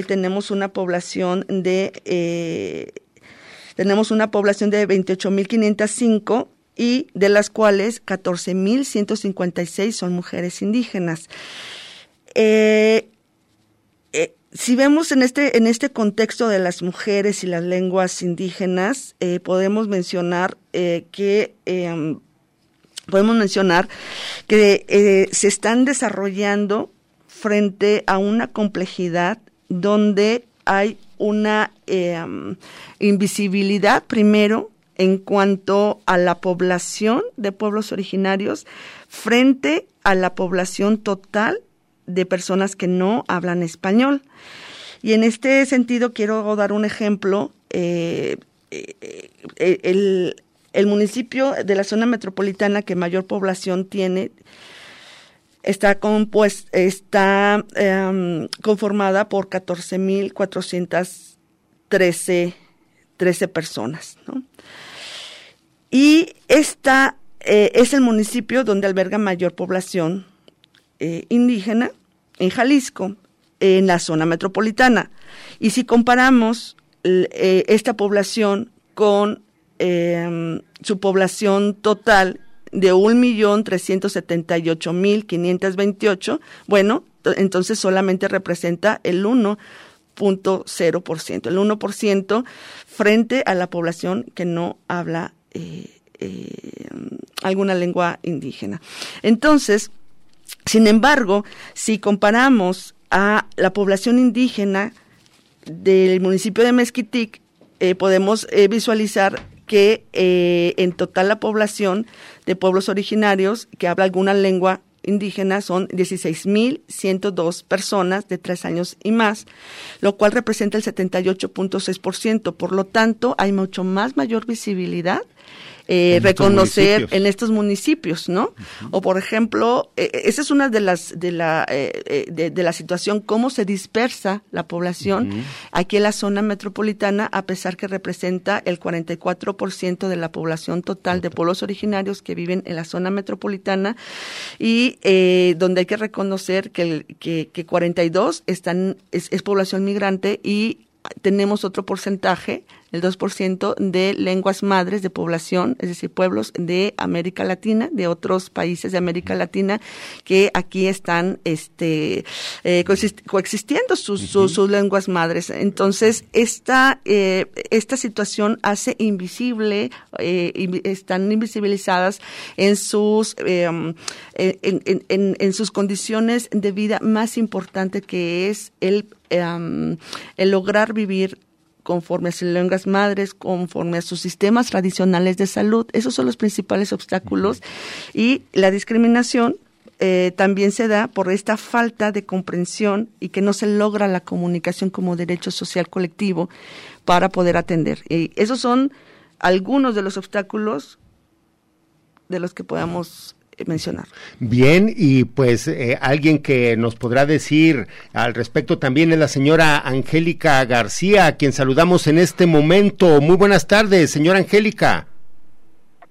tenemos una población de tenemos una población de 28.505 y de las cuales 14.156 son mujeres indígenas. Si vemos en este, en este contexto de las mujeres y las lenguas indígenas, eh, podemos mencionar eh, que eh, podemos mencionar que eh, se están desarrollando frente a una complejidad donde hay una eh, invisibilidad primero en cuanto a la población de pueblos originarios frente a la población total de personas que no hablan español. Y en este sentido quiero dar un ejemplo. eh, eh, eh, el, el municipio de la zona metropolitana que mayor población tiene está compuesta, está em, conformada por 14.413 13 personas, ¿no? Y esta es el municipio donde alberga mayor población eh, indígena en Jalisco, en la zona metropolitana. Y si comparamos eh, esta población con eh, su población total de 1.378.528, bueno, to- entonces solamente representa el 1.0%, el 1% frente a la población que no habla eh, alguna lengua indígena. Entonces, sin embargo, si comparamos a la población indígena del municipio de Mezquitic, eh, podemos eh, visualizar que eh, en total la población de pueblos originarios que habla alguna lengua indígena son 16.102 personas de tres años y más, lo cual representa el 78.6%. Por lo tanto, hay mucho más mayor visibilidad eh, En reconocer en estos municipios, ¿no? O por ejemplo, eh, esa es una de las de la eh, eh, de, de la situación cómo se dispersa la población aquí en la zona metropolitana a pesar que representa el 44% de la población total de pueblos originarios que viven en la zona metropolitana. Y eh, donde hay que reconocer que el- que, que 42 están es, es población migrante y tenemos otro porcentaje, el 2% de lenguas madres de población, es decir, pueblos de América Latina, de otros países de América Latina, que aquí están este, eh, coexist- coexistiendo sus, sus, sus lenguas madres. Entonces, esta, eh, esta situación hace invisible, eh, están invisibilizadas en sus, um, en, en- en- en sus condiciones de vida más importante que es el em, el lograr vivir conforme a sus lenguas madres, conforme a sus sistemas tradicionales de salud. Esos son los principales obstáculos. Y la discriminación eh, también se da por esta falta de comprensión y que no se logra la comunicación como derecho social colectivo para poder atender. Y esos son algunos de los obstáculos de los que podamos mencionar. Bien, y pues eh, alguien que nos podrá decir al respecto también es la señora Angélica García, a quien saludamos en este momento. Muy buenas tardes, señora Angélica.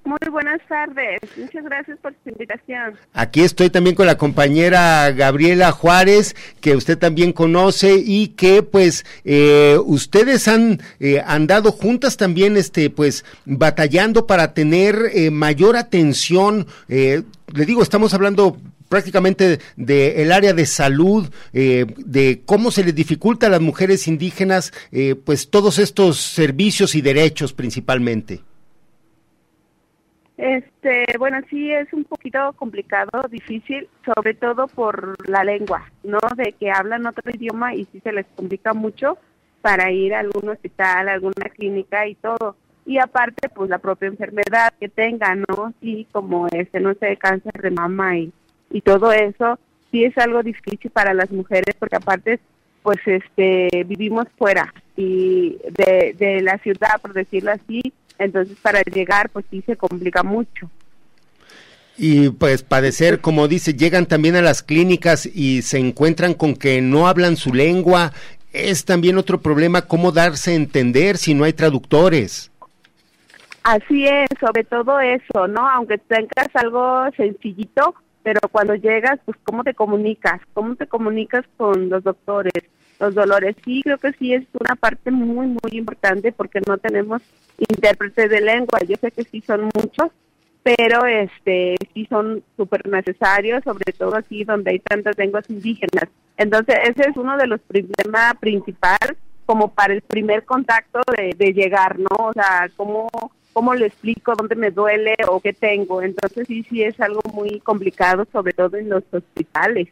Muy buenas tardes. Muchas gracias por su invitación. Aquí estoy también con la compañera Gabriela Juárez, que usted también conoce y que pues eh, ustedes han eh, andado juntas también, este, pues batallando para tener eh, mayor atención. eh, le digo, estamos hablando prácticamente del área de salud, eh, de cómo se les dificulta a las mujeres indígenas, eh, pues todos estos servicios y derechos principalmente. Este, bueno, sí es un poquito complicado, difícil, sobre todo por la lengua, ¿no? De que hablan otro idioma y sí se les complica mucho para ir a algún hospital, a alguna clínica y todo. Y aparte, pues la propia enfermedad que tengan, ¿no? Sí, como este, no sé, cáncer de mama y, y todo eso, sí es algo difícil para las mujeres porque aparte, pues este, vivimos fuera y de, de la ciudad, por decirlo así, entonces para llegar pues sí se complica mucho. Y pues padecer, como dice, llegan también a las clínicas y se encuentran con que no hablan su lengua. Es también otro problema cómo darse a entender si no hay traductores. Así es, sobre todo eso, ¿no? Aunque tengas algo sencillito, pero cuando llegas, pues cómo te comunicas, cómo te comunicas con los doctores, los dolores. Sí, creo que sí es una parte muy, muy importante porque no tenemos intérpretes de lengua. Yo sé que sí son muchos, pero este sí son súper necesarios, sobre todo aquí donde hay tantas lenguas indígenas. Entonces, ese es uno de los problemas principales como para el primer contacto de, de llegar, ¿no? O sea, cómo cómo le explico dónde me duele o qué tengo. Entonces sí, sí es algo muy complicado, sobre todo en los hospitales.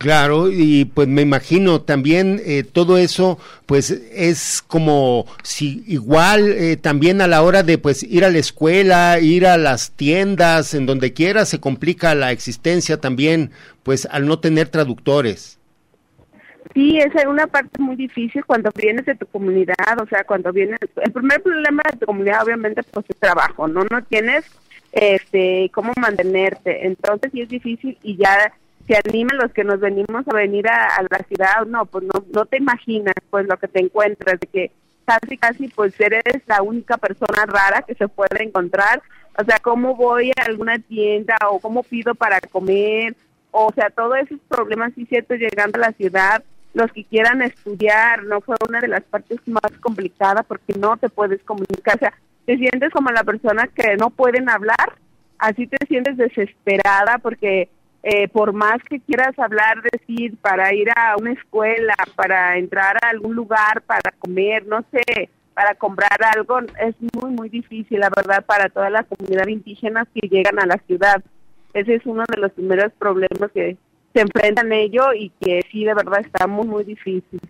Claro, y pues me imagino también eh, todo eso, pues es como si igual eh, también a la hora de pues ir a la escuela, ir a las tiendas, en donde quiera, se complica la existencia también, pues al no tener traductores. Sí, es una parte muy difícil cuando vienes de tu comunidad, o sea, cuando vienes, el primer problema de tu comunidad obviamente pues es trabajo, ¿no? No tienes este cómo mantenerte, entonces sí es difícil y ya se animan los que nos venimos a venir a, la ciudad, no, pues no, no te imaginas pues lo que te encuentras, de que casi casi pues eres la única persona rara que se puede encontrar, o sea, cómo voy a alguna tienda o cómo pido para comer, o sea, todos esos problemas sí cierto llegando a la ciudad. Los que quieran estudiar, no fue una de las partes más complicadas porque no te puedes comunicar, o sea, te sientes como la persona que no pueden hablar, así te sientes desesperada porque eh, por más que quieras hablar, decir, para ir a una escuela, para entrar a algún lugar, para comer, no sé, para comprar algo, es muy, muy difícil, la verdad, para toda la comunidad indígena que llegan a la ciudad. Ese es uno de los primeros problemas que se enfrentan ello y que sí, de verdad está muy, muy difícil.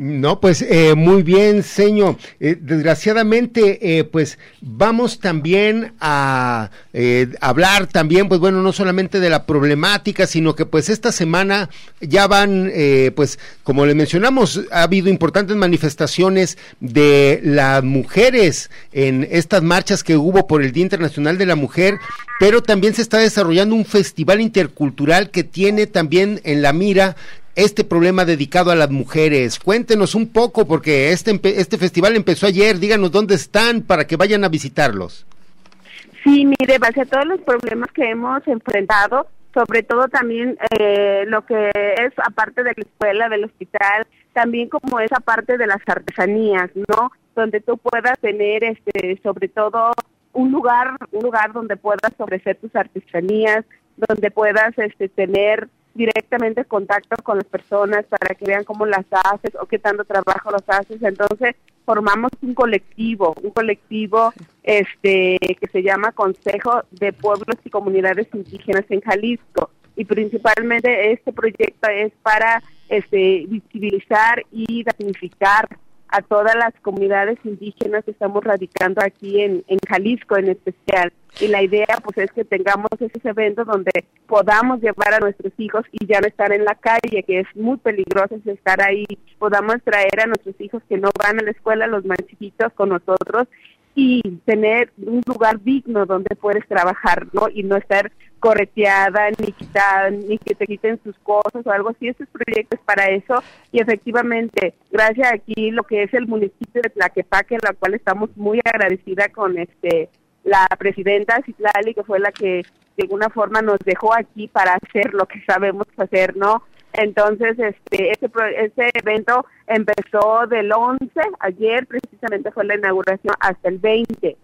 No, pues eh, muy bien, señor. Eh, desgraciadamente, eh, pues vamos también a hablar también, pues bueno, no solamente de la problemática, sino que pues esta semana ya van, pues como le mencionamos, ha habido importantes manifestaciones de las mujeres en estas marchas que hubo por el Día Internacional de la Mujer, pero también se está desarrollando un festival intercultural que tiene también en la mira este problema dedicado a las mujeres. Cuéntenos un poco, porque este, este festival empezó ayer, díganos dónde están para que vayan a visitarlos. Sí, mire, base a todos los problemas que hemos enfrentado, sobre todo también eh, lo que es aparte de la escuela, del hospital, también como esa parte de las artesanías, ¿no? Donde tú puedas tener, este, sobre todo un lugar, un lugar donde puedas ofrecer tus artesanías, donde puedas, este, tener directamente contacto con las personas para que vean cómo las haces o qué tanto trabajo los haces. Entonces formamos un colectivo, un colectivo este que se llama Consejo de Pueblos y Comunidades Indígenas en Jalisco y principalmente este proyecto es para este visibilizar y dignificar a todas las comunidades indígenas que estamos radicando aquí en, en Jalisco en especial. Y la idea pues es que tengamos ese evento donde podamos llevar a nuestros hijos y ya no estar en la calle, que es muy peligroso estar ahí, podamos traer a nuestros hijos que no van a la escuela, los más con nosotros y tener un lugar digno donde puedes trabajar, ¿no? Y no estar correteada, ni quitada, ni que te quiten sus cosas o algo así. Estos proyectos para eso. Y efectivamente, gracias aquí lo que es el municipio de Tlaquepaque, en la cual estamos muy agradecida con este la presidenta Citlali, que fue la que de alguna forma nos dejó aquí para hacer lo que sabemos hacer, ¿no? Entonces, este, este, este evento empezó del 11, ayer precisamente fue la inauguración, hasta el 20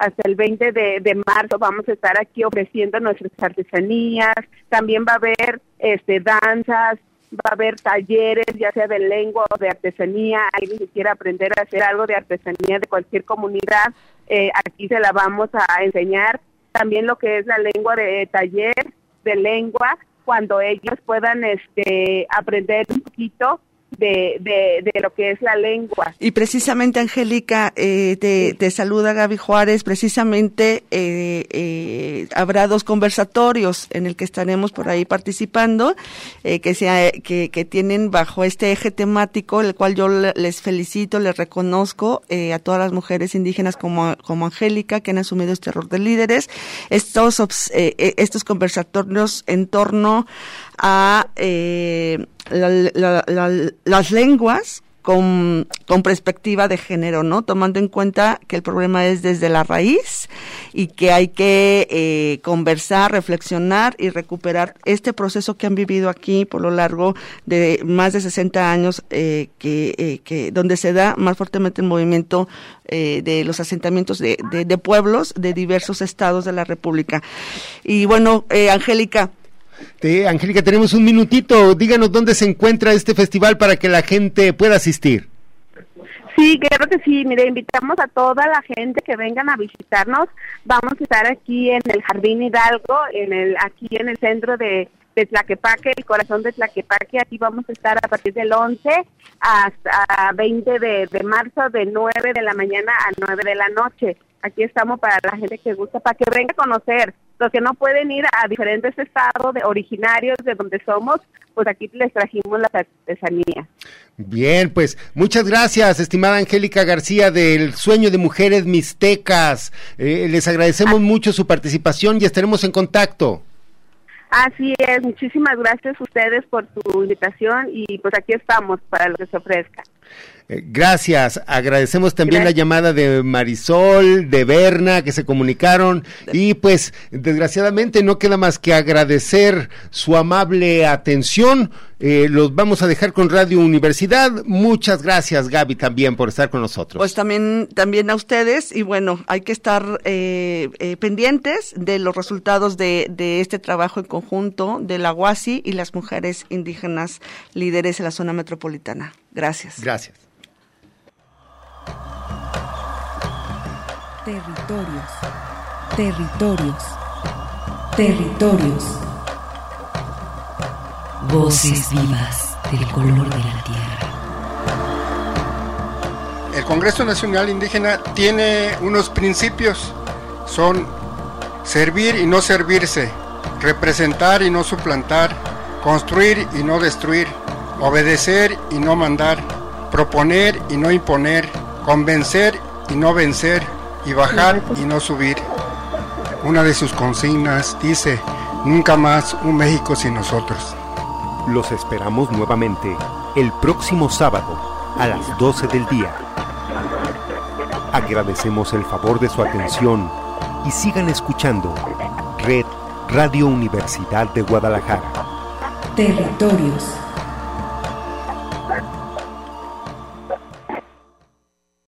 hasta el 20 de, marzo vamos a estar aquí ofreciendo nuestras artesanías, también va a haber este danzas, va a haber talleres, ya sea de lengua o de artesanía, alguien que quiera aprender a hacer algo de artesanía de cualquier comunidad, eh, aquí se la vamos a enseñar. También lo que es la lengua de taller de lengua, cuando ellos puedan este, aprender un poquito de, de, lo que es la lengua. Y precisamente, Angélica, eh, te, saluda Gaby Juárez, precisamente eh, eh, habrá dos conversatorios en el que estaremos por ahí participando, que, sea, que, que, tienen bajo este eje temático, el cual yo les felicito, les reconozco a todas las mujeres indígenas como, como Angélica, que han asumido este rol de líderes, estos, estos conversatorios en torno a eh, las lenguas con, con, perspectiva de género, ¿no? Tomando en cuenta que el problema es desde la raíz y que hay que eh, conversar, reflexionar y recuperar este proceso que han vivido aquí por lo largo de más de 60 años, eh, que, eh, que donde se da más fuertemente el movimiento eh, de los asentamientos de, de, de, pueblos de diversos estados de la República. Y bueno, Angélica, Angélica, tenemos un minutito. Díganos dónde se encuentra este festival para que la gente pueda asistir. Sí, claro que sí. Mire, invitamos a toda la gente que vengan a visitarnos. Vamos a estar aquí en el Jardín Hidalgo, en el aquí en el centro de, de Tlaquepaque, el corazón de Tlaquepaque. Aquí vamos a estar a partir del 11 hasta 20 de, de marzo, de 9 de la mañana a 9 de la noche. Aquí estamos para la gente que gusta, para que venga a conocer los que no pueden ir a diferentes estados de originarios de donde somos, pues aquí les trajimos la artesanía. Bien, pues muchas gracias, estimada Angélica García del Sueño de Mujeres Mixtecas. Eh, les agradecemos mucho su participación y estaremos en contacto. Así es, muchísimas gracias a ustedes por su invitación y pues aquí estamos para lo que se ofrezca. Eh, gracias, agradecemos también la llamada de Marisol, de Berna, que se comunicaron y pues desgraciadamente no queda más que agradecer su amable atención. Eh, los vamos a dejar con Radio Universidad. Muchas gracias Gaby también por estar con nosotros. Pues también, también a ustedes y bueno, hay que estar eh, pendientes de los resultados de, de este trabajo en conjunto de la UASI y las mujeres indígenas líderes en la zona metropolitana. Gracias. Gracias. Territorios. Territorios. Territorios. Voces vivas del color de la tierra. El Congreso Nacional Indígena tiene unos principios. Son servir y no servirse, representar y no suplantar, construir y no destruir, obedecer y no mandar, proponer y no imponer, convencer y no vencer, y bajar y no subir. Una de sus consignas dice, nunca más un México sin nosotros. Los esperamos nuevamente el próximo sábado a las 12 del día. Agradecemos el favor de su atención y sigan escuchando Red Radio Universidad de Guadalajara. Territorios